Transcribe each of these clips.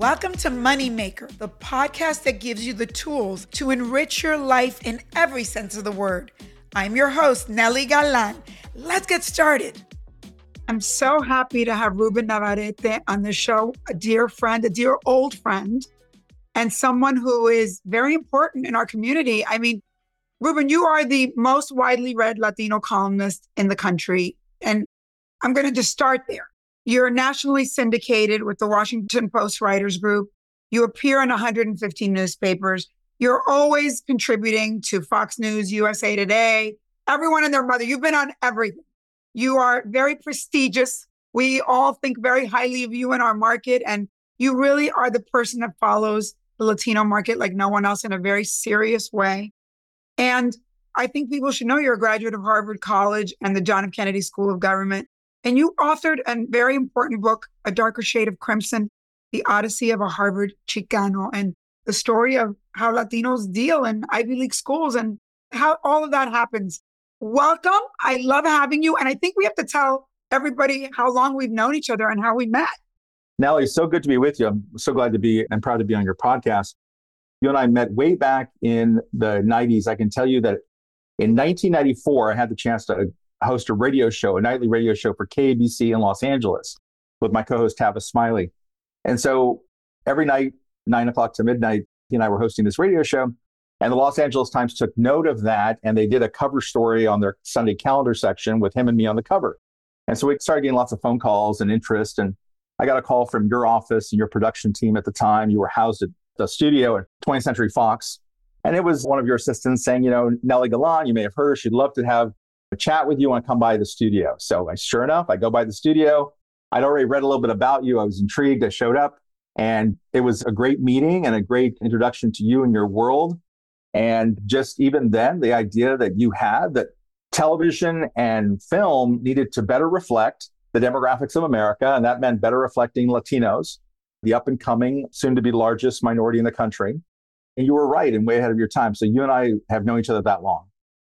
Welcome to Moneymaker, the podcast that gives you the tools to enrich your life in every sense of the word. I'm your host, Nely Galan. Let's get started. I'm so happy to have Ruben Navarrette on the show, a dear friend, a dear old friend, and someone who is very important in our community. I mean, Ruben, you are the most widely read Latino columnist in the country. And I'm going to just start there. You're nationally syndicated with the Washington Post Writers Group. You appear in 115 newspapers. You're always contributing to Fox News, USA Today, everyone and their mother. You've been on everything. You are very prestigious. We all think very highly of you in our market, and you really are the person that follows the Latino market like no one else in a very serious way. And I think people should know you're a graduate of Harvard College and the John F. Kennedy School of Government. And you authored a very important book, A Darker Shade of Crimson The Odyssey of a Harvard Chicano, and the story of how Latinos deal in Ivy League schools and how all of that happens. Welcome. I love having you. And I think we have to tell everybody how long we've known each other and how we met. Nely, so good to be with you. I'm so glad to be and proud to be on your podcast. You and I met way back in the 90s. I can tell you that in 1994, I had the chance to host a radio show, a nightly radio show for KABC in Los Angeles with my co host, Tavis Smiley. And so every night, nine o'clock to midnight, he and I were hosting this radio show. And the Los Angeles Times took note of that and they did a cover story on their Sunday calendar section with him and me on the cover. And so we started getting lots of phone calls and interest. And I got a call from your office and your production team at the time. You were housed at the studio at 20th Century Fox. And it was one of your assistants saying, you know, Nely Galan, you may have heard her. She'd love to have chat with you and come by the studio. So I, sure enough, I go by the studio. I'd already read a little bit about you. I was intrigued. I showed up and it was a great meeting and a great introduction to you and your world. And just even then, the idea that you had that television and film needed to better reflect the demographics of America, and that meant better reflecting Latinos, the up and coming, soon to be largest minority in the country. And you were right and way ahead of your time. So you and I have known each other that long.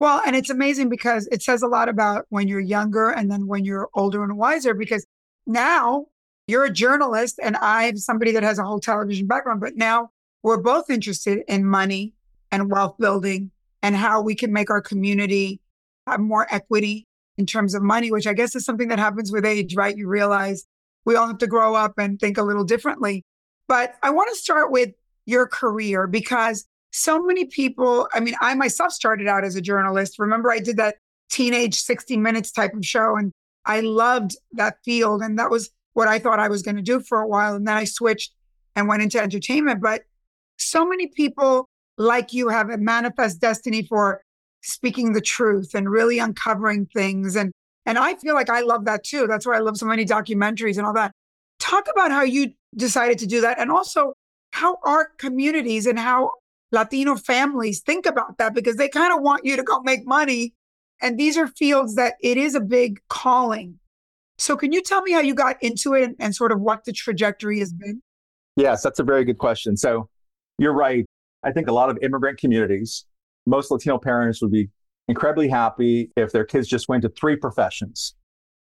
Well, and it's amazing because it says a lot about when you're younger and then when you're older and wiser, because now you're a journalist and I'm somebody that has a whole television background, but now we're both interested in money and wealth building and how we can make our community have more equity in terms of money, which I guess is something that happens with age, right? You realize we all have to grow up and think a little differently. But I want to start with your career because so many people, I mean, I myself started out as a journalist. Remember, I did that teenage 60 minutes type of show and I loved that field. And that was what I thought I was going to do for a while. And then I switched and went into entertainment. But so many people like you have a manifest destiny for speaking the truth and really uncovering things. And and I feel like I love that too. That's why I love so many documentaries and all that. Talk about how you decided to do that and also how our communities and how Latino families think about that because they kind of want you to go make money. And these are fields that it is a big calling. So, can you tell me how you got into it and, and sort of what the trajectory has been? Yes, that's a very good question. So, you're right. I think a lot of immigrant communities, most Latino parents would be incredibly happy if their kids just went to three professions.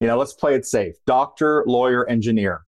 You know, let's play it safe doctor, lawyer, engineer.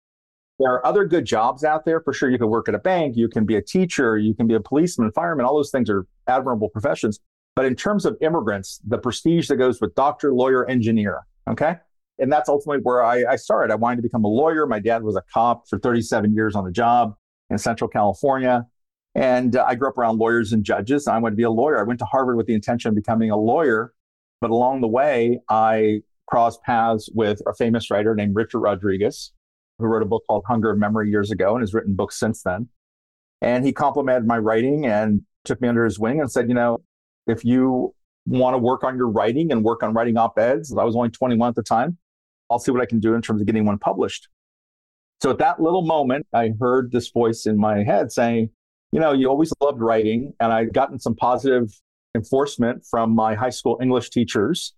There are other good jobs out there. For sure, you can work at a bank, you can be a teacher, you can be a policeman, fireman, all those things are admirable professions. But in terms of immigrants, the prestige that goes with doctor, lawyer, engineer, okay? And that's ultimately where I, I started. I wanted to become a lawyer. My dad was a cop for 37 years on the job in Central California. And uh, I grew up around lawyers and judges. I wanted to be a lawyer. I went to Harvard with the intention of becoming a lawyer. But along the way, I crossed paths with a famous writer named Richard Rodriguez, who wrote a book called Hunger of Memory years ago and has written books since then. And he complimented my writing and took me under his wing and said, you know, if you want to work on your writing and work on writing op eds, I was only 21 at the time, I'll see what I can do in terms of getting one published. So at that little moment, I heard this voice in my head saying, you know, you always loved writing. And I'd gotten some positive enforcement from my high school English teachers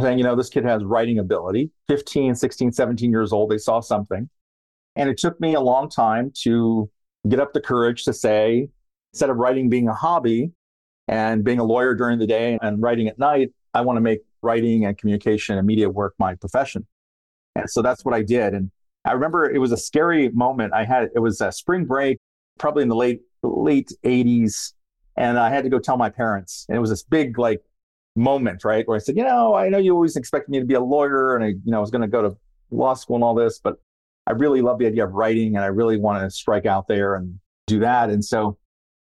saying, you know, this kid has writing ability. 15, 16, 17 years old, they saw something. And it took me a long time to get up the courage to say, instead of writing being a hobby and being a lawyer during the day and writing at night, I want to make writing and communication and media work my profession. And so that's what I did. And I remember it was a scary moment. I had it was a spring break, probably in the late late 80s, and I had to go tell my parents. And it was this big like moment, right? Where I said, you know, I know you always expected me to be a lawyer and I, you know, I was going to go to law school and all this, but I really love the idea of writing and I really want to strike out there and do that. And so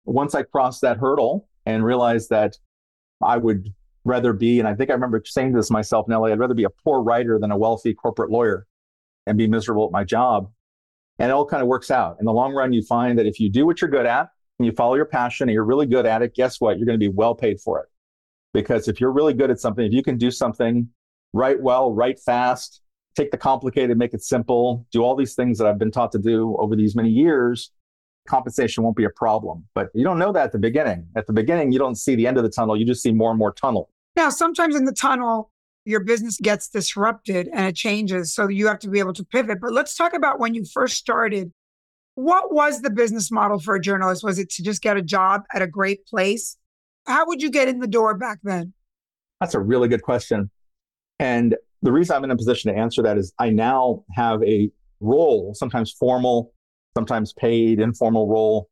once I crossed that hurdle and realized that I would rather be, and I think I remember saying this myself, Nely, I'd rather be a poor writer than a wealthy corporate lawyer and be miserable at my job. And it all kind of works out. In the long run, you find that if you do what you're good at and you follow your passion and you're really good at it, guess what? You're going to be well paid for it. Because if you're really good at something, if you can do something, write well, write fast, take the complicated, make it simple, do all these things that I've been taught to do over these many years, compensation won't be a problem. But you don't know that at the beginning. At the beginning, you don't see the end of the tunnel. You just see more and more tunnel. Now, sometimes in the tunnel, your business gets disrupted and it changes. So you have to be able to pivot. But let's talk about when you first started. What was the business model for a journalist? Was it to just get a job at a great place? How would you get in the door back then? That's a really good question. And the reason I'm in a position to answer that is I now have a role, sometimes formal, sometimes paid, informal role,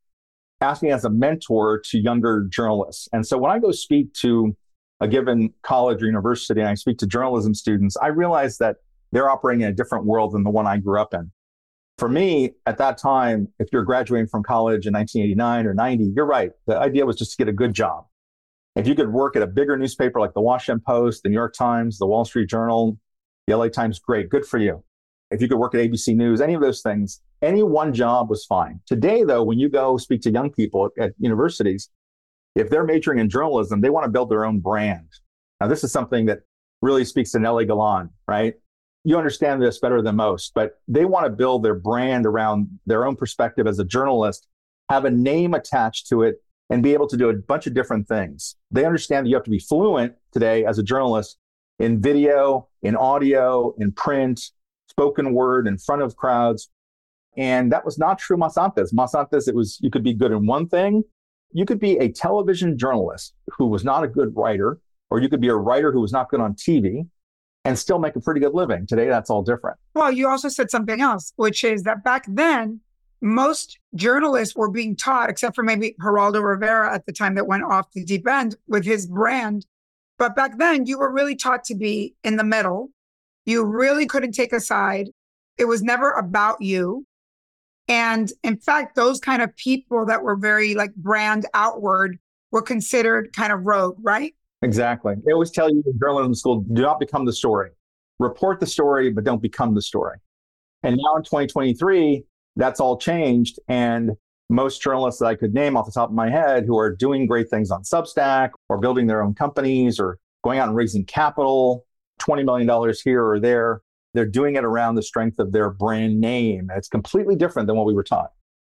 asking as a mentor to younger journalists. And so when I go speak to a given college or university and I speak to journalism students, I realize that they're operating in a different world than the one I grew up in. For me, at that time, if you're graduating from college in 1989 or 90, you're right. The idea was just to get a good job. If you could work at a bigger newspaper like the Washington Post, the New York Times, the Wall Street Journal, the LA Times, great, good for you. If you could work at ABC News, any of those things, any one job was fine. Today, though, when you go speak to young people at universities, if they're majoring in journalism, they want to build their own brand. Now, this is something that really speaks to Nely Galan, right? You understand this better than most, but they want to build their brand around their own perspective as a journalist, have a name attached to it, and be able to do a bunch of different things. They understand that you have to be fluent today as a journalist in video, in audio, in print, spoken word, in front of crowds. And that was not true Mas antes. Masantes, it was you could be good in one thing you could be a television journalist who was not a good writer, or you could be a writer who was not good on TV and still make a pretty good living. Today, that's all different. Well, you also said something else, which is that back then, most journalists were being taught, except for maybe Geraldo Rivera at the time that went off the deep end with his brand. But back then, you were really taught to be in the middle. You really couldn't take a side. It was never about you. And in fact, those kind of people that were very like brand outward were considered kind of rogue, right? Exactly. They always tell you in journalism school do not become the story. Report the story, but don't become the story. And now in 2023, that's all changed. And most journalists that I could name off the top of my head who are doing great things on Substack or building their own companies or going out and raising capital, $20 million here or there, they're doing it around the strength of their brand name. It's completely different than what we were taught.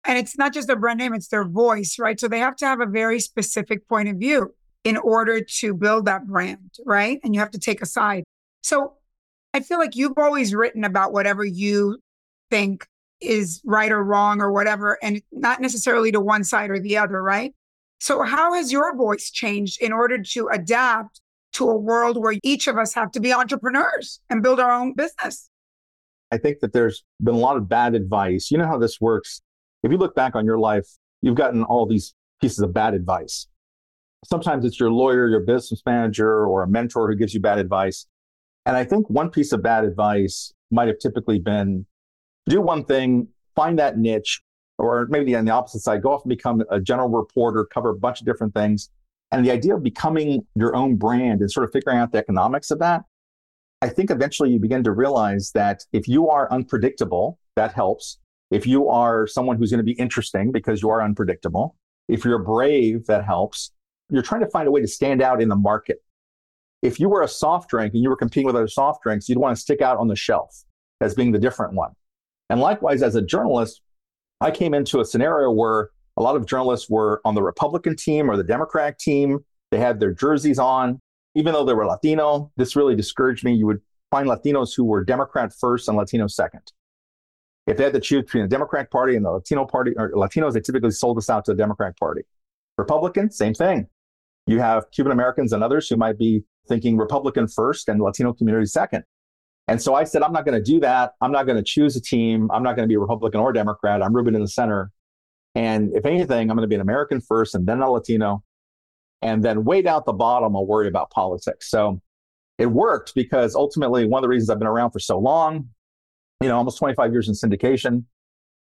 And it's not just their brand name, it's their voice, right? So they have to have a very specific point of view in order to build that brand, right? And you have to take a side. So I feel like you've always written about whatever you think is right or wrong or whatever, and not necessarily to one side or the other, right? So, how has your voice changed in order to adapt to a world where each of us have to be entrepreneurs and build our own business. I think that there's been a lot of bad advice. You know how this works. If you look back on your life, you've gotten all these pieces of bad advice. Sometimes it's your lawyer, your business manager, or a mentor who gives you bad advice. And I think one piece of bad advice might have typically been do one thing, find that niche, or maybe on the opposite side, go off and become a general reporter, cover a bunch of different things. And the idea of becoming your own brand and sort of figuring out the economics of that, I think eventually you begin to realize that if you are unpredictable, that helps. If you are someone who's going to be interesting because you are unpredictable, if you're brave, that helps. You're trying to find a way to stand out in the market. If you were a soft drink and you were competing with other soft drinks, you'd want to stick out on the shelf as being the different one. And likewise, as a journalist, I came into a scenario where a lot of journalists were on the Republican team or the Democratic team. They had their jerseys on. Even though they were Latino, this really discouraged me. You would find Latinos who were Democrat first and Latino second. If they had to choose between the Democratic Party and the Latino Party, or Latinos, they typically sold us out to the Democratic Party. Republican, same thing. You have Cuban Americans and others who might be thinking Republican first and Latino community second. And so I said, I'm not going to do that. I'm not going to choose a team. I'm not going to be a Republican or Democrat. I'm Ruben in the center. And if anything, I'm going to be an American first and then a Latino. And then way down at the bottom, I'll worry about politics. So it worked because ultimately, one of the reasons I've been around for so long, you know, almost 25 years in syndication,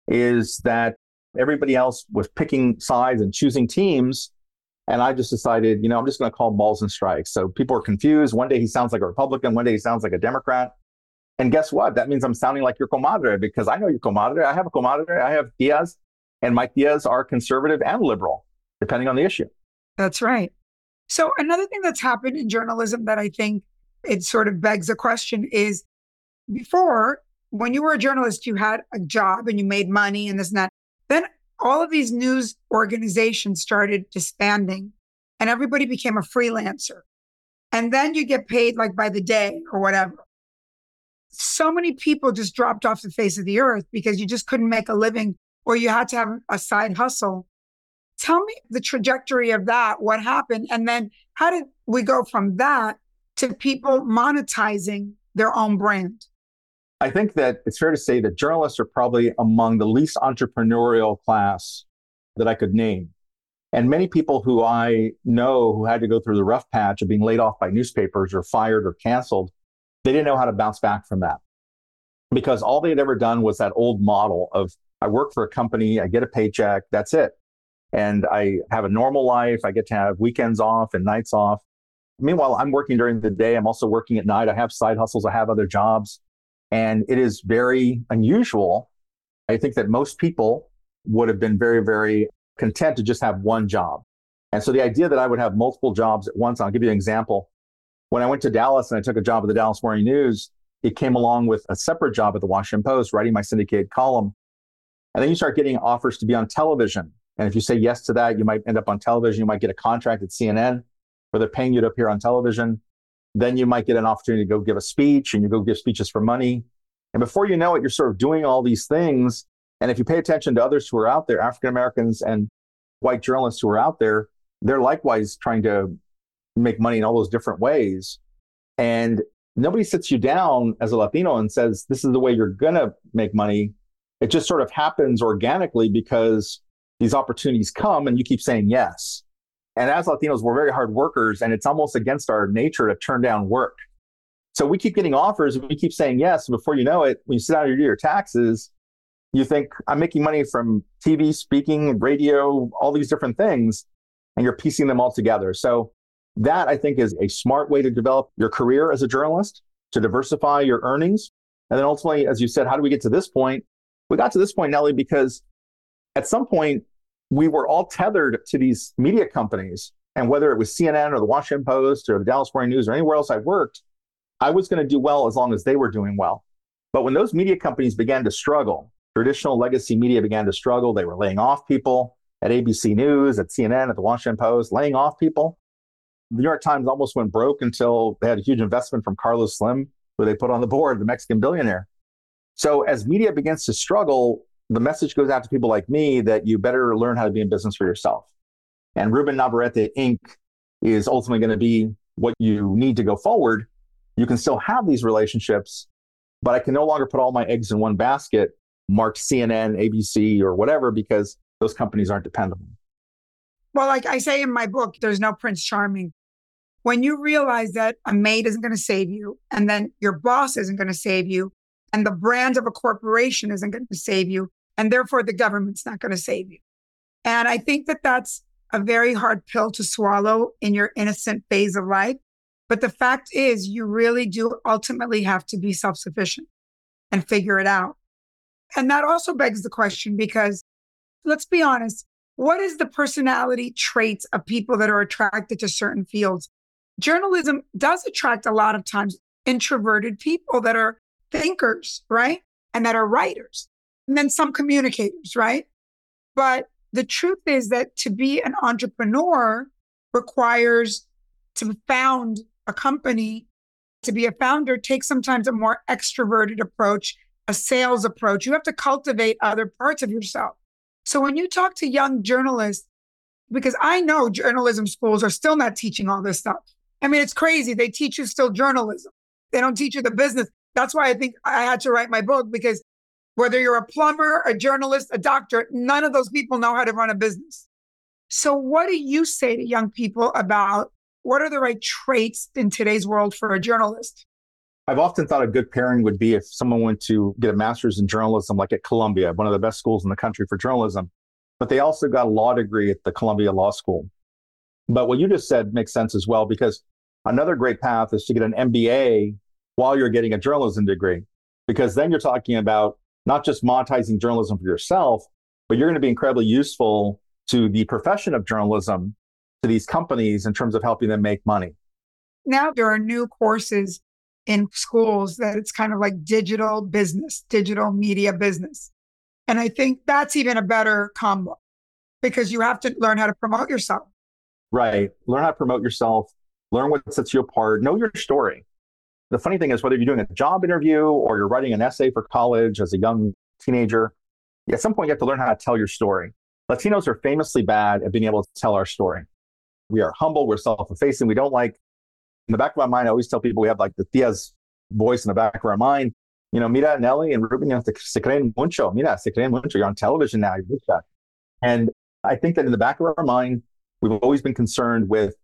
is that everybody else was picking sides and choosing teams. And I just decided, you know, I'm just going to call balls and strikes. So people are confused. One day he sounds like a Republican, one day he sounds like a Democrat. And guess what? That means I'm sounding like your comadre because I know your comadre. I have a comadre. I have Diaz, and Mike Diaz are conservative and liberal, depending on the issue. That's right. So another thing that's happened in journalism that I think it sort of begs a question is before, when you were a journalist, you had a job and you made money and this and that. Then all of these news organizations started disbanding and everybody became a freelancer. And then you get paid like by the day or whatever so many people just dropped off the face of the earth because you just couldn't make a living or you had to have a side hustle. Tell me the trajectory of that, what happened, and then how did we go from that to people monetizing their own brand? I think that it's fair to say that journalists are probably among the least entrepreneurial class that I could name. And many people who I know who had to go through the rough patch of being laid off by newspapers or fired or canceled they didn't know how to bounce back from that because all they had ever done was that old model of I work for a company, I get a paycheck, that's it. And I have a normal life. I get to have weekends off and nights off. Meanwhile, I'm working during the day. I'm also working at night. I have side hustles. I have other jobs. And it is very unusual. I think that most people would have been very, very content to just have one job. And so the idea that I would have multiple jobs at once, I'll give you an example. When I went to Dallas and I took a job at the Dallas Morning News, it came along with a separate job at the Washington Post, writing my syndicated column. And then you start getting offers to be on television. And if you say yes to that, you might end up on television. You might get a contract at CNN where they're paying you to appear on television. Then you might get an opportunity to go give a speech and you go give speeches for money. And before you know it, you're sort of doing all these things. And if you pay attention to others who are out there, African Americans and white journalists who are out there, they're likewise trying to make money in all those different ways. And nobody sits you down as a Latino and says, this is the way you're going to make money. It just sort of happens organically because these opportunities come and you keep saying yes. And as Latinos, we're very hard workers and it's almost against our nature to turn down work. So we keep getting offers and we keep saying yes. And before you know it, when you sit down and do your taxes, you think, I'm making money from TV, speaking, radio, all these different things, and you're piecing them all together. So that I think is a smart way to develop your career as a journalist, to diversify your earnings. And then ultimately, as you said, how do we get to this point? We got to this point, Nely, because at some point we were all tethered to these media companies. And whether it was CNN or the Washington Post or the Dallas Morning News or anywhere else I worked, I was going to do well as long as they were doing well. But when those media companies began to struggle, traditional legacy media began to struggle. They were laying off people at ABC News, at CNN, at the Washington Post, laying off people. The New York Times almost went broke until they had a huge investment from Carlos Slim, who they put on the board, the Mexican billionaire. So as media begins to struggle, the message goes out to people like me that you better learn how to be in business for yourself. And Ruben Navarrette Inc. is ultimately going to be what you need to go forward. You can still have these relationships, but I can no longer put all my eggs in one basket, marked CNN, ABC, or whatever, because those companies aren't dependable. Well, like I say in my book, there's no Prince Charming. When you realize that a maid isn't going to save you, and then your boss isn't going to save you, and the brand of a corporation isn't going to save you, and therefore the government's not going to save you. And I think that that's a very hard pill to swallow in your innocent phase of life. But the fact is, you really do ultimately have to be self sufficient and figure it out. And that also begs the question because let's be honest, what is the personality traits of people that are attracted to certain fields? Journalism does attract a lot of times introverted people that are thinkers, right? And that are writers, and then some communicators, right? But the truth is that to be an entrepreneur requires to found a company. To be a founder takes sometimes a more extroverted approach, a sales approach. You have to cultivate other parts of yourself. So when you talk to young journalists, because I know journalism schools are still not teaching all this stuff. I mean, it's crazy. They teach you still journalism. They don't teach you the business. That's why I think I had to write my book because whether you're a plumber, a journalist, a doctor, none of those people know how to run a business. So, what do you say to young people about what are the right traits in today's world for a journalist? I've often thought a good pairing would be if someone went to get a master's in journalism, like at Columbia, one of the best schools in the country for journalism, but they also got a law degree at the Columbia Law School. But what you just said makes sense as well, because another great path is to get an MBA while you're getting a journalism degree, because then you're talking about not just monetizing journalism for yourself, but you're going to be incredibly useful to the profession of journalism, to these companies in terms of helping them make money. Now there are new courses in schools that it's kind of like digital business, digital media business. And I think that's even a better combo because you have to learn how to promote yourself. Right. Learn how to promote yourself, learn what sets you apart, know your story. The funny thing is, whether you're doing a job interview or you're writing an essay for college as a young teenager, at some point you have to learn how to tell your story. Latinos are famously bad at being able to tell our story. We are humble, we're self effacing, we don't like in the back of my mind, I always tell people we have like the Tia's voice in the back of our mind. You know, mira, Nely and Ruben, you know, se creen mucho. Mira, se creen mucho. You're on television now. You're and I think that in the back of our mind, we've always been concerned with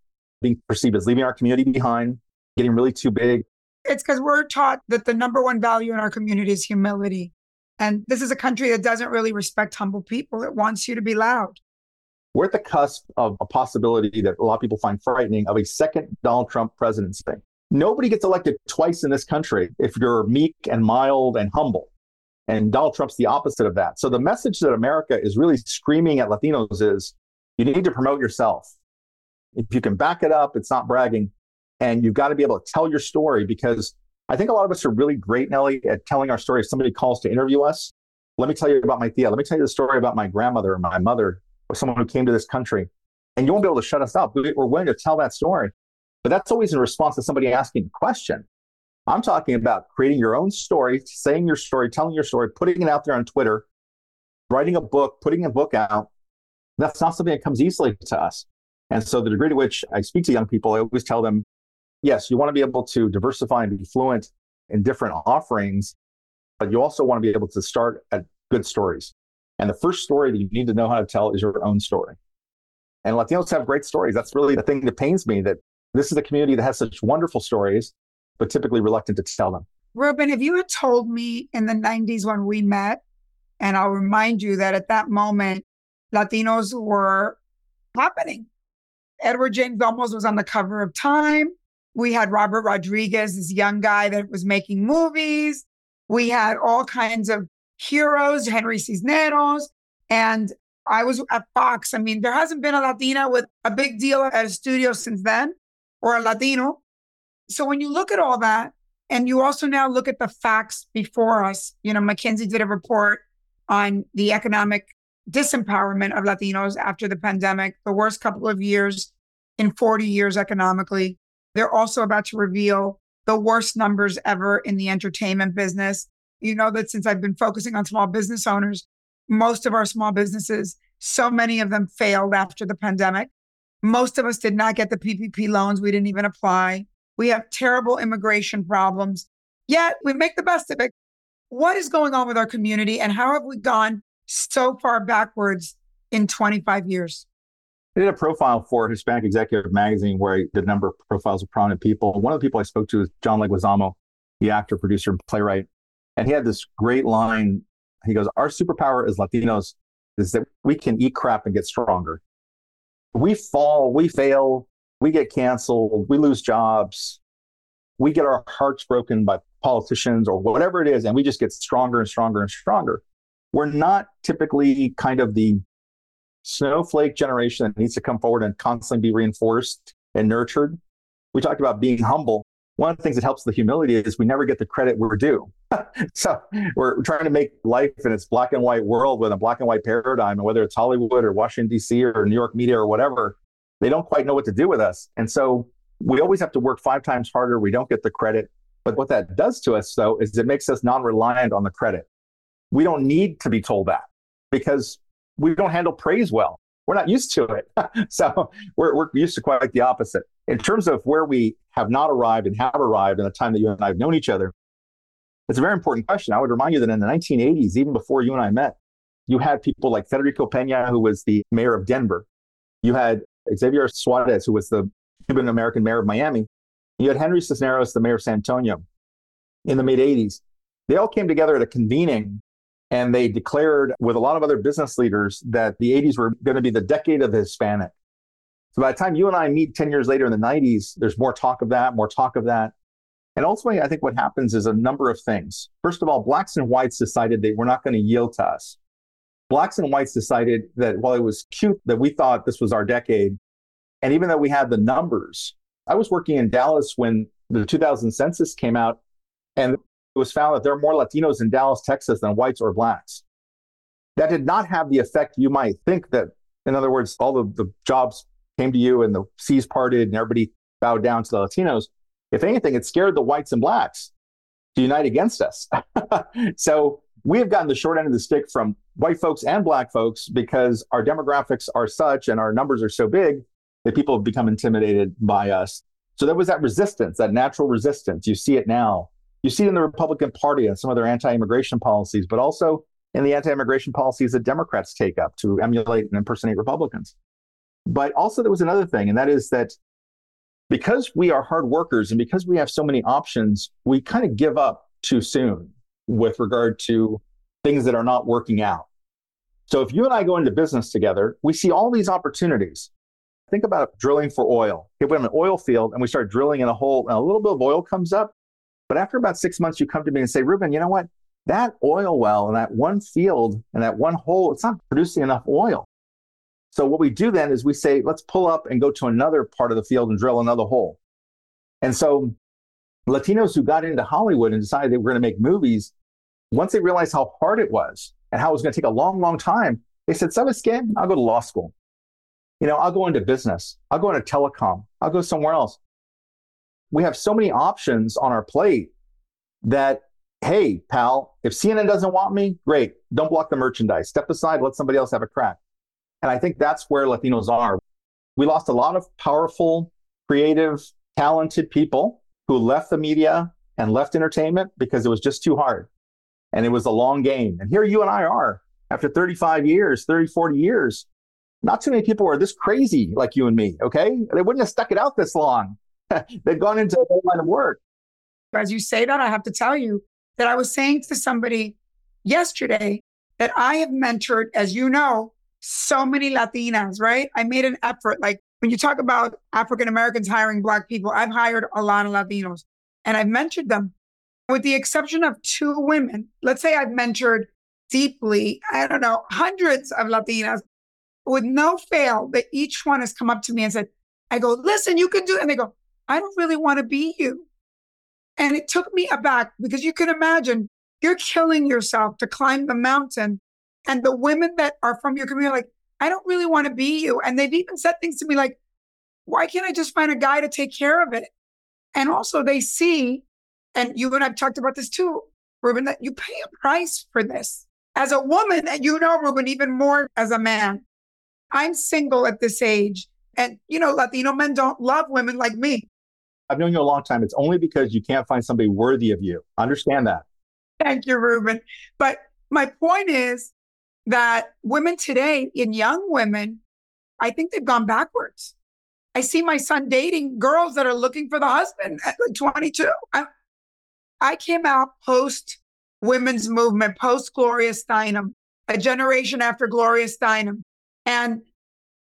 being perceived as leaving our community behind, getting really too big. It's because we're taught that the number one value in our community is humility. And this is a country that doesn't really respect humble people. It wants you to be loud. We're at the cusp of a possibility that a lot of people find frightening of a second Donald Trump presidency. Nobody gets elected twice in this country if you're meek and mild and humble. And Donald Trump's the opposite of that. So the message that America is really screaming at Latinos is you need to promote yourself. If you can back it up, it's not bragging. And you've got to be able to tell your story because I think a lot of us are really great, Nely, at telling our story. If somebody calls to interview us, let me tell you about my Thea. Let me tell you the story about my grandmother and my mother or someone who came to this country. And you won't be able to shut us up. We're willing to tell that story. But that's always in response to somebody asking a question. I'm talking about creating your own story, saying your story, telling your story, putting it out there on Twitter, writing a book, putting a book out. That's not something that comes easily to us. And so, the degree to which I speak to young people, I always tell them yes, you want to be able to diversify and be fluent in different offerings, but you also want to be able to start at good stories. And the first story that you need to know how to tell is your own story. And Latinos have great stories. That's really the thing that pains me that this is a community that has such wonderful stories, but typically reluctant to tell them. Ruben, if you had told me in the 90s when we met, and I'll remind you that at that moment, Latinos were happening. Edward James Olmos was on the cover of Time. We had Robert Rodriguez, this young guy that was making movies. We had all kinds of heroes, Henry Cisneros. And I was at Fox. I mean, there hasn't been a Latina with a big deal at a studio since then, or a Latino. So when you look at all that, and you also now look at the facts before us, you know, McKinsey did a report on the economic disempowerment of Latinos after the pandemic, the worst couple of years in 40 years economically. They're also about to reveal the worst numbers ever in the entertainment business. You know that since I've been focusing on small business owners, most of our small businesses, so many of them failed after the pandemic. Most of us did not get the PPP loans. We didn't even apply. We have terrible immigration problems. Yet we make the best of it. What is going on with our community and how have we gone so far backwards in 25 years? I did a profile for Hispanic Executive Magazine where I did a number of profiles of prominent people. One of the people I spoke to is John Leguizamo, the actor, producer, and playwright. And he had this great line. He goes, Our superpower as Latinos is that we can eat crap and get stronger. We fall, we fail, we get canceled, we lose jobs, we get our hearts broken by politicians or whatever it is, and we just get stronger and stronger and stronger. We're not typically kind of the snowflake generation that needs to come forward and constantly be reinforced and nurtured. We talked about being humble one of the things that helps the humility is we never get the credit we're due. so we're trying to make life in its black and white world with a black and white paradigm, and whether it's Hollywood or Washington, D.C. or New York media or whatever, they don't quite know what to do with us. And so we always have to work five times harder. We don't get the credit. But what that does to us, though, is it makes us non reliant on the credit. We don't need to be told that because we don't handle praise well. We're not used to it. so we're, we're used to quite like the opposite. In terms of where we have not arrived and have arrived in the time that you and I have known each other, It's a very important question. I would remind you that in the 1980s, even before you and I met, you had people like Federico Pena, who was the mayor of Denver. You had Xavier Suarez, who was the Cuban American mayor of Miami. You had Henry Cisneros, the mayor of San Antonio in the mid 80s. They all came together at a convening and they declared with a lot of other business leaders that the 80s were going to be the decade of the Hispanic. So by the time you and I meet 10 years later in the 90s, there's more talk of that, more talk of that. And ultimately, I think what happens is a number of things. First of all, blacks and whites decided they were not going to yield to us. Blacks and whites decided that while it was cute that we thought this was our decade, and even though we had the numbers, I was working in Dallas when the 2000 census came out, and it was found that there are more Latinos in Dallas, Texas than whites or blacks. That did not have the effect you might think that, in other words, all of the jobs came to you and the seas parted and everybody bowed down to the Latinos. If anything, it scared the whites and blacks to unite against us. so we have gotten the short end of the stick from white folks and black folks because our demographics are such and our numbers are so big that people have become intimidated by us. So there was that resistance, that natural resistance. You see it now. You see it in the Republican Party and some of their anti immigration policies, but also in the anti immigration policies that Democrats take up to emulate and impersonate Republicans. But also, there was another thing, and that is that because we are hard workers and because we have so many options, we kind of give up too soon with regard to things that are not working out. So if you and I go into business together, we see all these opportunities. Think about drilling for oil. If we have an oil field and we start drilling in a hole and a little bit of oil comes up, but after about six months, you come to me and say, Ruben, you know what? That oil well and that one field and that one hole, it's not producing enough oil. So what we do then is we say, let's pull up and go to another part of the field and drill another hole. And so Latinos who got into Hollywood and decided they were going to make movies, once they realized how hard it was and how it was going to take a long, long time, they said, "Sabes qué? I'll go to law school. You know, I'll go into business. I'll go into telecom. I'll go somewhere else we have so many options on our plate that, hey, pal, if CNN doesn't want me, great. Don't block the merchandise. Step aside, let somebody else have a crack. And I think that's where Latinos are. We lost a lot of powerful, creative, talented people who left the media and left entertainment because it was just too hard. And it was a long game. And here you and I are after 35 years, 30, 40 years. Not too many people are this crazy like you and me, okay? They wouldn't have stuck it out this long. They've gone into a whole line of work. As you say that, I have to tell you that I was saying to somebody yesterday that I have mentored, as you know, so many Latinas, right? I made an effort. Like when you talk about African Americans hiring Black people, I've hired a lot of Latinos and I've mentored them. With the exception of two women, let's say I've mentored deeply, I don't know, hundreds of Latinas with no fail that each one has come up to me and said, I go, listen, you can do it. And they go, I don't really want to be you. And it took me aback because you can imagine you're killing yourself to climb the mountain. And the women that are from your community, like, I don't really want to be you. And they've even said things to me like, why can't I just find a guy to take care of it? And also, they see, and you and I've talked about this too, Ruben, that you pay a price for this. As a woman, and you know, Ruben, even more as a man. I'm single at this age. And, you know, Latino men don't love women like me. I've known you a long time. It's only because you can't find somebody worthy of you. Understand that. Thank you, Ruben. But my point is that women today, in young women, I think they've gone backwards. I see my son dating girls that are looking for the husband at like 22. I, I came out post women's movement, post Gloria Steinem, a generation after Gloria Steinem. And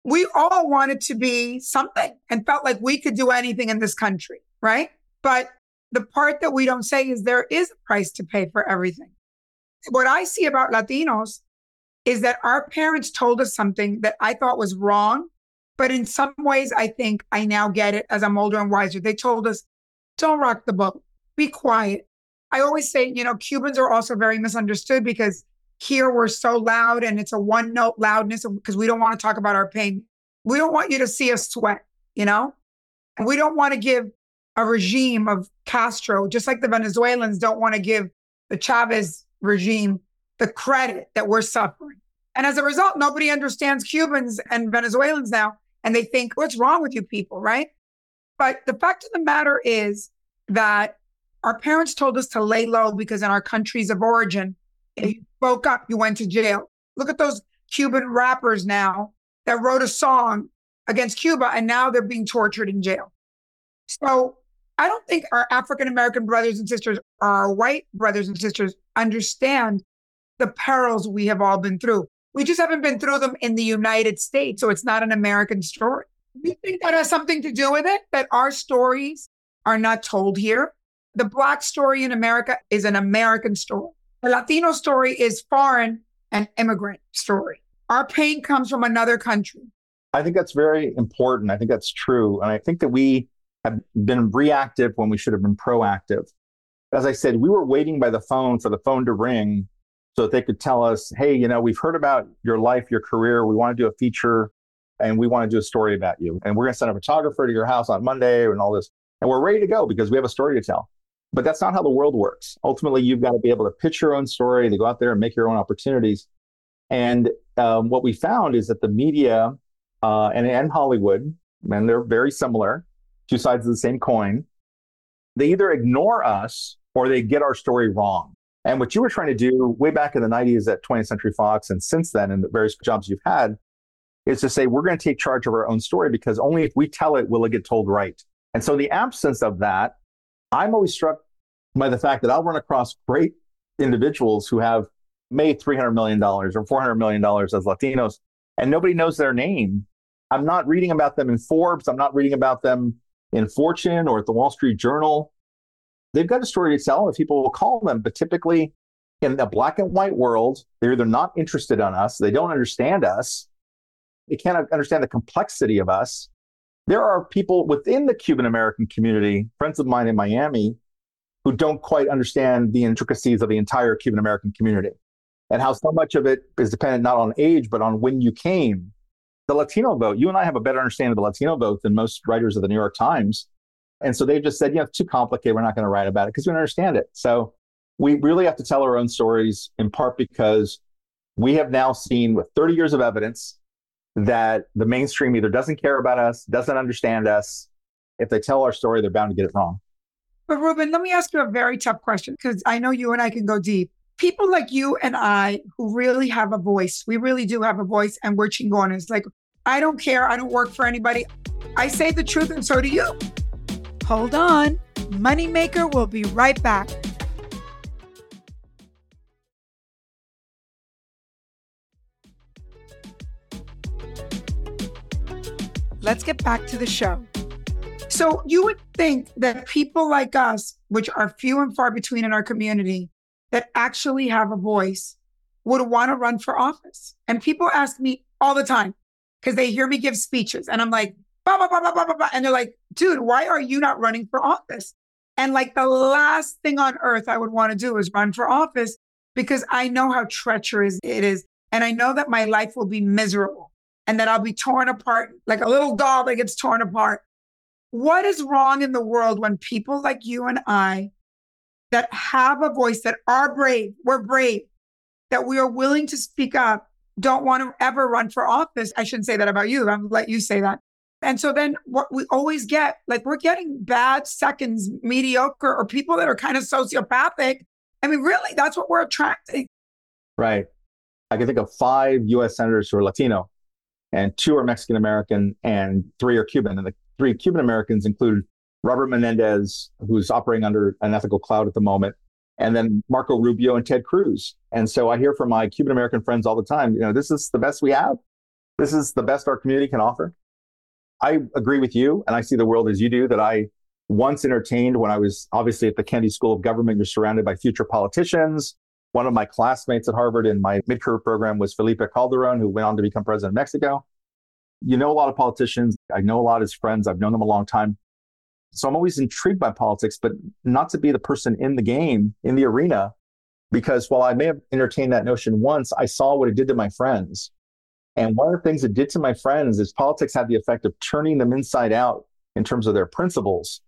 we all wanted to be something and felt like we could do anything in this country, right? But the part that we don't say is there is a price to pay for everything. What I see about Latinos is that our parents told us something that I thought was wrong. But in some ways, I think I now get it as I'm older and wiser. They told us, don't rock the boat, be quiet. I always say, you know, Cubans are also very misunderstood because here we're so loud and it's a one note loudness because we don't want to talk about our pain. We don't want you to see us sweat, you know? And we don't want to give a regime of Castro, just like the Venezuelans don't want to give the Chavez regime the credit that we're suffering. And as a result, nobody understands Cubans and Venezuelans now. And they think, what's wrong with you people, right? But the fact of the matter is that Our parents told us to lay low because in our countries of origin, if you spoke up, you went to jail. Look at those Cuban rappers now that wrote a song against Cuba and now they're being tortured in jail. So I don't think our African American brothers and sisters or our white brothers and sisters understand the perils we have all been through. We just haven't been through them in the United States. So it's not an American story. You think that has something to do with it? That our stories are not told here? The Black story in America is an American story. The Latino story is foreign and immigrant story. Our pain comes from another country. I think that's very important. I think that's true. And I think that we have been reactive when we should have been proactive. As I said, we were waiting by the phone for the phone to ring so that they could tell us, hey, you know, we've heard about your life, your career. We want to do a feature and we want to do a story about you. And we're going to send a photographer to your house on Monday and all this. And we're ready to go because we have a story to tell. But that's not how the world works. Ultimately, you've got to be able to pitch your own story, to go out there and make your own opportunities. And um, what we found is that the media uh, and, and Hollywood, and they're very similar, two sides of the same coin, they either ignore us or they get our story wrong. And what you were trying to do way back in the 90s at 20th Century Fox and since then in the various jobs you've had is to say, we're going to take charge of our own story because only if we tell it will it get told right. And so, the absence of that, I'm always struck by the fact that I'll run across great individuals who have made $300 million or $400 million as Latinos, and nobody knows their name. I'm not reading about them in Forbes. I'm not reading about them in Fortune or at the Wall Street Journal they've got a story to tell and people will call them. But typically in the black and white world, they're either not interested in us, they don't understand us, they can't understand the complexity of us. There are people within the Cuban American community, friends of mine in Miami, who don't quite understand the intricacies of the entire Cuban American community and how so much of it is dependent not on age, but on when you came. The Latino vote, you and I have a better understanding of the Latino vote than most writers of the New York Times and so they've just said, you know, it's too complicated. We're not going to write about it because we don't understand it. So we really have to tell our own stories in part because we have now seen with 30 years of evidence that the mainstream either doesn't care about us, doesn't understand us. If they tell our story, they're bound to get it wrong. But Ruben, let me ask you a very tough question because I know you and I can go deep. People like you and I who really have a voice, we really do have a voice and we're chingones. Like, I don't care. I don't work for anybody. I say the truth and so do you. Hold on. Moneymaker will be right back. Let's get back to the show. So, you would think that people like us, which are few and far between in our community, that actually have a voice, would want to run for office. And people ask me all the time because they hear me give speeches. And I'm like, blah, blah, blah, blah, blah, blah. And they're like, dude, why are you not running for office? And like the last thing on earth I would want to do is run for office because I know how treacherous it is. And I know that my life will be miserable and that I'll be torn apart like a little doll that gets torn apart. What is wrong in the world when people like you and I that have a voice, that are brave, we're brave, that we are willing to speak up, don't want to ever run for office? I shouldn't say that about you. I'm let you say that. And so then what we always get, like we're getting bad seconds, mediocre, or people that are kind of sociopathic. I mean, really, that's what we're attracting. Right. I can think of five US senators who are Latino, and two are Mexican American, and three are Cuban. And the three Cuban Americans include Robert Menendez, who's operating under an ethical cloud at the moment, and then Marco Rubio and Ted Cruz. And so I hear from my Cuban American friends all the time, you know, this is the best we have. This is the best our community can offer. I agree with you, and I see the world as you do. That I once entertained when I was obviously at the Kennedy School of Government. You're surrounded by future politicians. One of my classmates at Harvard in my mid-career program was Felipe Calderon, who went on to become president of Mexico. You know a lot of politicians. I know a lot as friends. I've known them a long time. So I'm always intrigued by politics, but not to be the person in the game, in the arena, because while I may have entertained that notion once, I saw what it did to my friends. And one of the things it did to my friends is politics had the effect of turning them inside out in terms of their principles,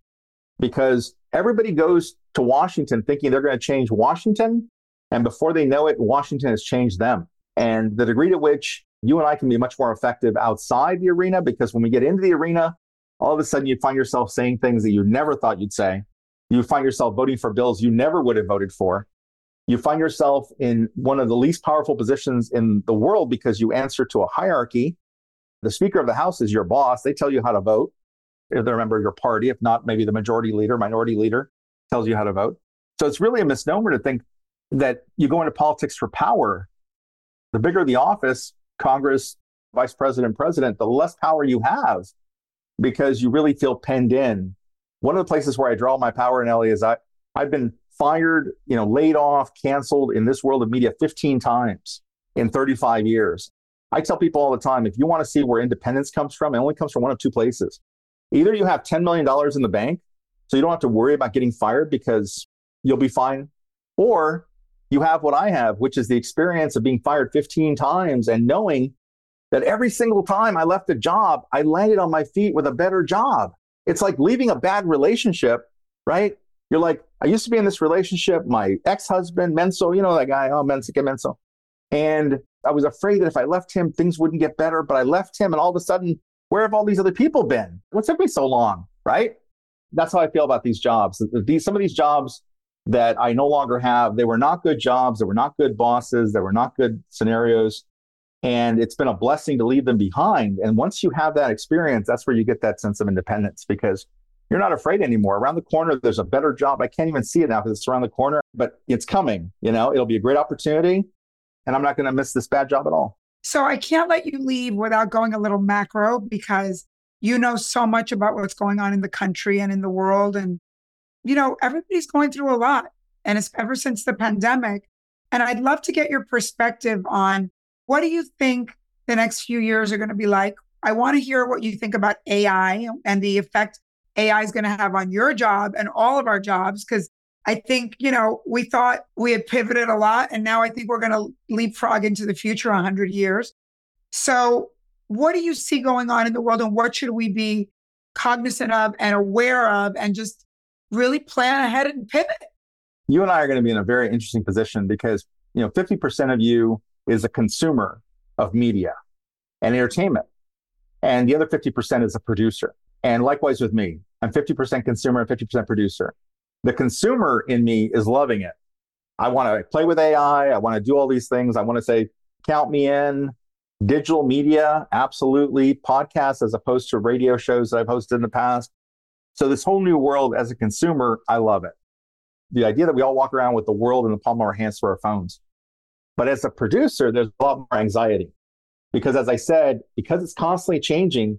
because everybody goes to Washington thinking they're going to change Washington. And before they know it, Washington has changed them. And the degree to which you and I can be much more effective outside the arena, because when we get into the arena, all of a sudden you find yourself saying things that you never thought you'd say. You find yourself voting for bills you never would have voted for. You find yourself in one of the least powerful positions in the world because you answer to a hierarchy. The Speaker of the House is your boss. They tell you how to vote. If they're a member of your party, if not, maybe the majority leader, minority leader tells you how to vote. So it's really a misnomer to think that you go into politics for power. The bigger the office, Congress, vice president, president, the less power you have because you really feel penned in. One of the places where I draw my power Nely is I, I've been fired, you know, laid off, canceled in this world of media 15 times in 35 years. I tell people all the time if you want to see where independence comes from, it only comes from one of two places. Either you have $10 million in the bank, so you don't have to worry about getting fired because you'll be fine, or you have what I have, which is the experience of being fired 15 times and knowing that every single time I left a job, I landed on my feet with a better job. It's like leaving a bad relationship, right? You're like, I used to be in this relationship, my ex-husband, Menso, you know that guy, oh, Mensica Menso. And I was afraid that if I left him, things wouldn't get better, but I left him and all of a sudden, where have all these other people been? What took me so long, right? That's how I feel about these jobs. These, some of these jobs that I no longer have, they were not good jobs. They were not good bosses. They were not good scenarios. And it's been a blessing to leave them behind. And once you have that experience, that's where you get that sense of independence because you're not afraid anymore. Around the corner, there's a better job. I can't even see it now because it's around the corner, but it's coming. You know, it'll be a great opportunity. And I'm not going to miss this bad job at all. So I can't let you leave without going a little macro because you know so much about what's going on in the country and in the world. And, you know, everybody's going through a lot. And it's ever since the pandemic. And I'd love to get your perspective on what do you think the next few years are going to be like? I want to hear what you think about AI and the effect AI is going to have on your job and all of our jobs. Because I think, you know, we thought we had pivoted a lot, and now I think we're going to leapfrog into the future 100 years. So, what do you see going on in the world, and what should we be cognizant of and aware of, and just really plan ahead and pivot? You and I are going to be in a very interesting position because, you know, 50% of you is a consumer of media and entertainment. And the other 50% is a producer. And likewise with me, I'm 50% consumer and 50% producer. The consumer in me is loving it. I want to play with AI. I want to do all these things. I want to say, count me in. Digital media, absolutely. Podcasts as opposed to radio shows that I've hosted in the past. So, this whole new world as a consumer, I love it. The idea that we all walk around with the world in the palm of our hands through our phones. But as a producer, there's a lot more anxiety because, as I said, because it's constantly changing,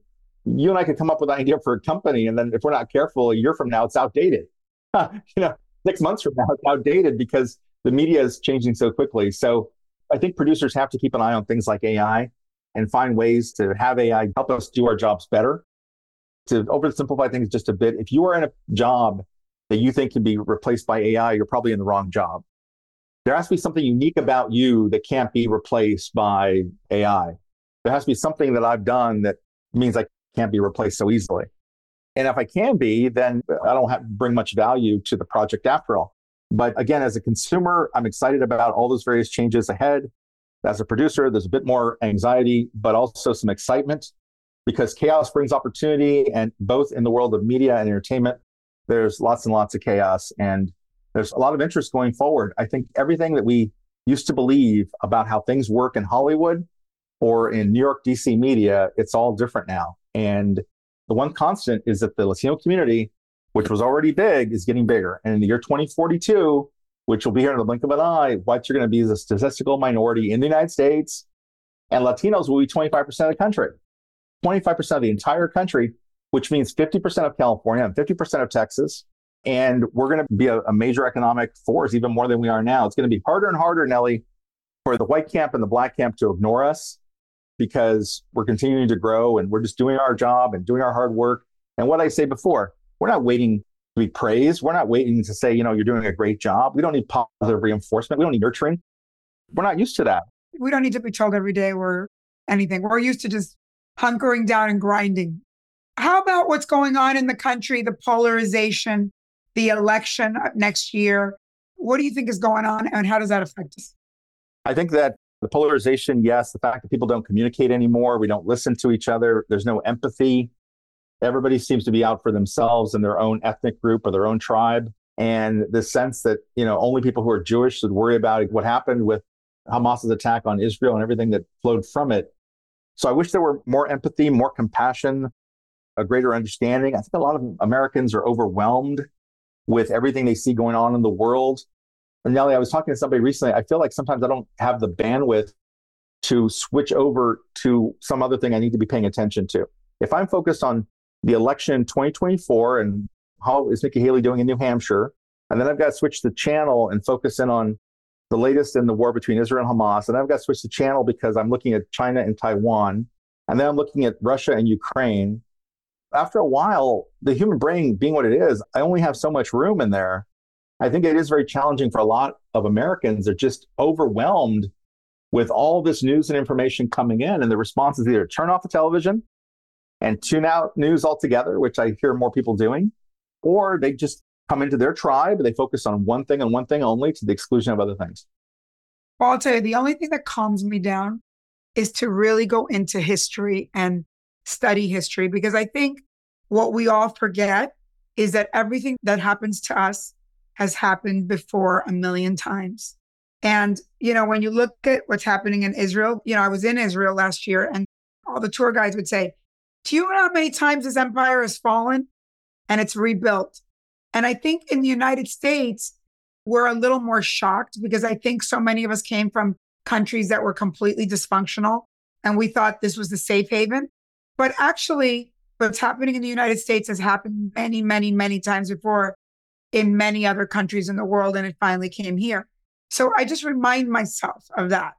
you and I could come up with an idea for a company, and then if we're not careful, a year from now, it's outdated. you know, six months from now, it's outdated because the media is changing so quickly. So I think producers have to keep an eye on things like AI and find ways to have AI help us do our jobs better. To oversimplify things just a bit, if you are in a job that you think can be replaced by AI, you're probably in the wrong job. There has to be something unique about you that can't be replaced by AI. There has to be something that I've done that means I can't be replaced so easily. And if I can be, then I don't have bring much value to the project after all. But again, as a consumer, I'm excited about all those various changes ahead. As a producer, there's a bit more anxiety, but also some excitement because chaos brings opportunity. And both in the world of media and entertainment, there's lots and lots of chaos. And there's a lot of interest going forward. I think everything that we used to believe about how things work in Hollywood or in New York, DC media, it's all different now. And the one constant is that the Latino community, which was already big, is getting bigger. And in the year 2042, which will be here in the blink of an eye, whites are going to be the statistical minority in the United States, and Latinos will be 25% of the country, 25% of the entire country, which means 50% of California and 50% of Texas. And we're going to be a, a major economic force, even more than we are now. It's going to be harder and harder, Nely, for the white camp and the black camp to ignore us because we're continuing to grow and we're just doing our job and doing our hard work. And what I say before, we're not waiting to be praised. We're not waiting to say, you know, you're doing a great job. We don't need positive reinforcement. We don't need nurturing. We're not used to that. We don't need to be told every day we're anything. We're used to just hunkering down and grinding. How about what's going on in the country, the polarization, the election uh, next year? What do you think is going on and how does that affect us? I think that the polarization, yes. The fact that people don't communicate anymore, we don't listen to each other, there's no empathy. Everybody seems to be out for themselves and their own ethnic group or their own tribe. and the sense that, you know, only people who are Jewish should worry about what happened with Hamas's attack on Israel and everything that flowed from it. So I wish there were more empathy, more compassion, a greater understanding. I think a lot of Americans are overwhelmed with everything they see going on in the world. And Nely, I was talking to somebody recently. I feel like sometimes I don't have the bandwidth to switch over to some other thing I need to be paying attention to. If I'm focused on the election in 2024 and how is Nikki Haley doing in New Hampshire, and then I've got to switch the channel and focus in on the latest in the war between Israel and Hamas. And I've got to switch the channel because I'm looking at China and Taiwan. And then I'm looking at Russia and Ukraine. After a while, the human brain being what it is, I only have so much room in there. I think it is very challenging for a lot of Americans. They're just overwhelmed with all this news and information coming in. And the response is either turn off the television and tune out news altogether, which I hear more people doing, or they just come into their tribe. They focus on one thing and one thing only to the exclusion of other things. Well, I'll tell you, the only thing that calms me down is to really go into history and study history because I think what we all forget is that everything that happens to us has happened before a million times. And, you know, when you look at what's happening in Israel, you know, I was in Israel last year and all the tour guides would say, Do you know how many times this empire has fallen and it's rebuilt? And I think in the United States, we're a little more shocked because I think so many of us came from countries that were completely dysfunctional and we thought this was the safe haven. But actually, what's happening in the United States has happened many, many, many times before in many other countries in the world, and it finally came here. So I just remind myself of that.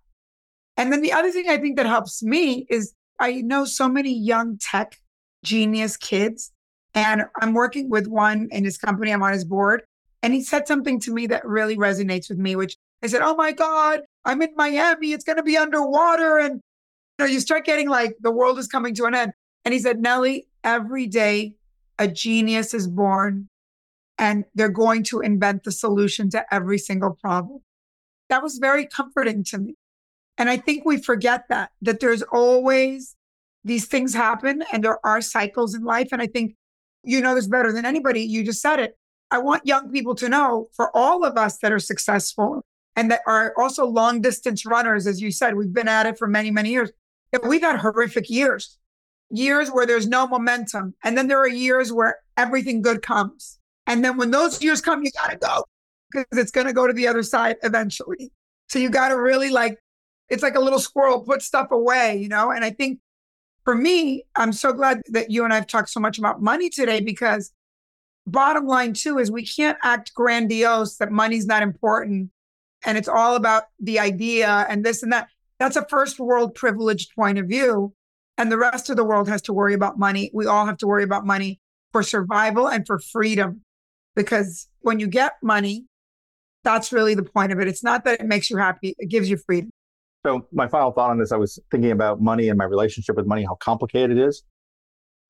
And then the other thing I think that helps me is I know so many young tech genius kids and I'm working with one in his company. I'm on his board. And he said something to me that really resonates with me, which I said, Oh my God, I'm in Miami. It's going to be underwater. And you know, you start getting like the world is coming to an end. And he said, Nely, every day a genius is born and they're going to invent the solution to every single problem. That was very comforting to me. And I think we forget that, that there's always these things happen and there are cycles in life. And I think you know this better than anybody. You just said it. I want young people to know for all of us that are successful and that are also long distance runners, as you said, we've been at it for many, many years. We've had horrific years, years where there's no momentum. And then there are years where everything good comes. And then when those years come, you got to go because it's going to go to the other side eventually. So you got to really like, it's like a little squirrel, put stuff away, you know? And I think for me, I'm so glad that you and I've talked so much about money today because bottom line too is we can't act grandiose that money's not important and it's all about the idea and this and that. That's a first world privileged point of view. And the rest of the world has to worry about money. We all have to worry about money for survival and for freedom. Because when you get money, that's really the point of it. It's not that it makes you happy, it gives you freedom. So, my final thought on this I was thinking about money and my relationship with money, how complicated it is.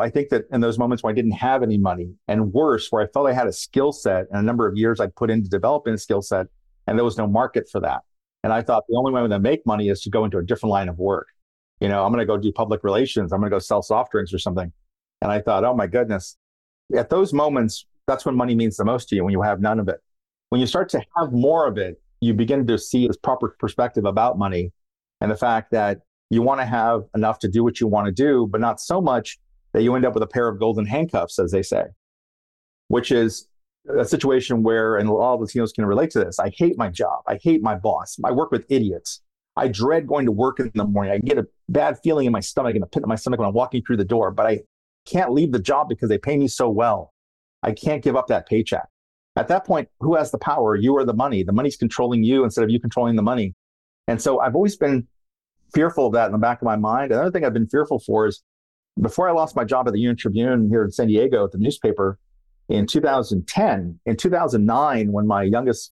I think that in those moments when I didn't have any money, and worse, where I felt I had a skill set and a number of years I'd put into developing a skill set, and there was no market for that. And I thought the only way I'm going to make money is to go into a different line of work. You know, I'm going to go do public relations, I'm going to go sell soft drinks or something. And I thought, oh my goodness, at those moments, that's when money means the most to you when you have none of it. When you start to have more of it, you begin to see this proper perspective about money and the fact that you want to have enough to do what you want to do, but not so much that you end up with a pair of golden handcuffs, as they say, which is a situation where, and all Latinos can relate to this. I hate my job. I hate my boss. I work with idiots. I dread going to work in the morning. I get a bad feeling in my stomach and a pit in my stomach when I'm walking through the door, but I can't leave the job because they pay me so well. I can't give up that paycheck. At that point, who has the power? You or the money? The money's controlling you instead of you controlling the money. And so I've always been fearful of that in the back of my mind. Another thing I've been fearful for is before I lost my job at the Union Tribune here in San Diego at the newspaper in 2010, in 2009, when my youngest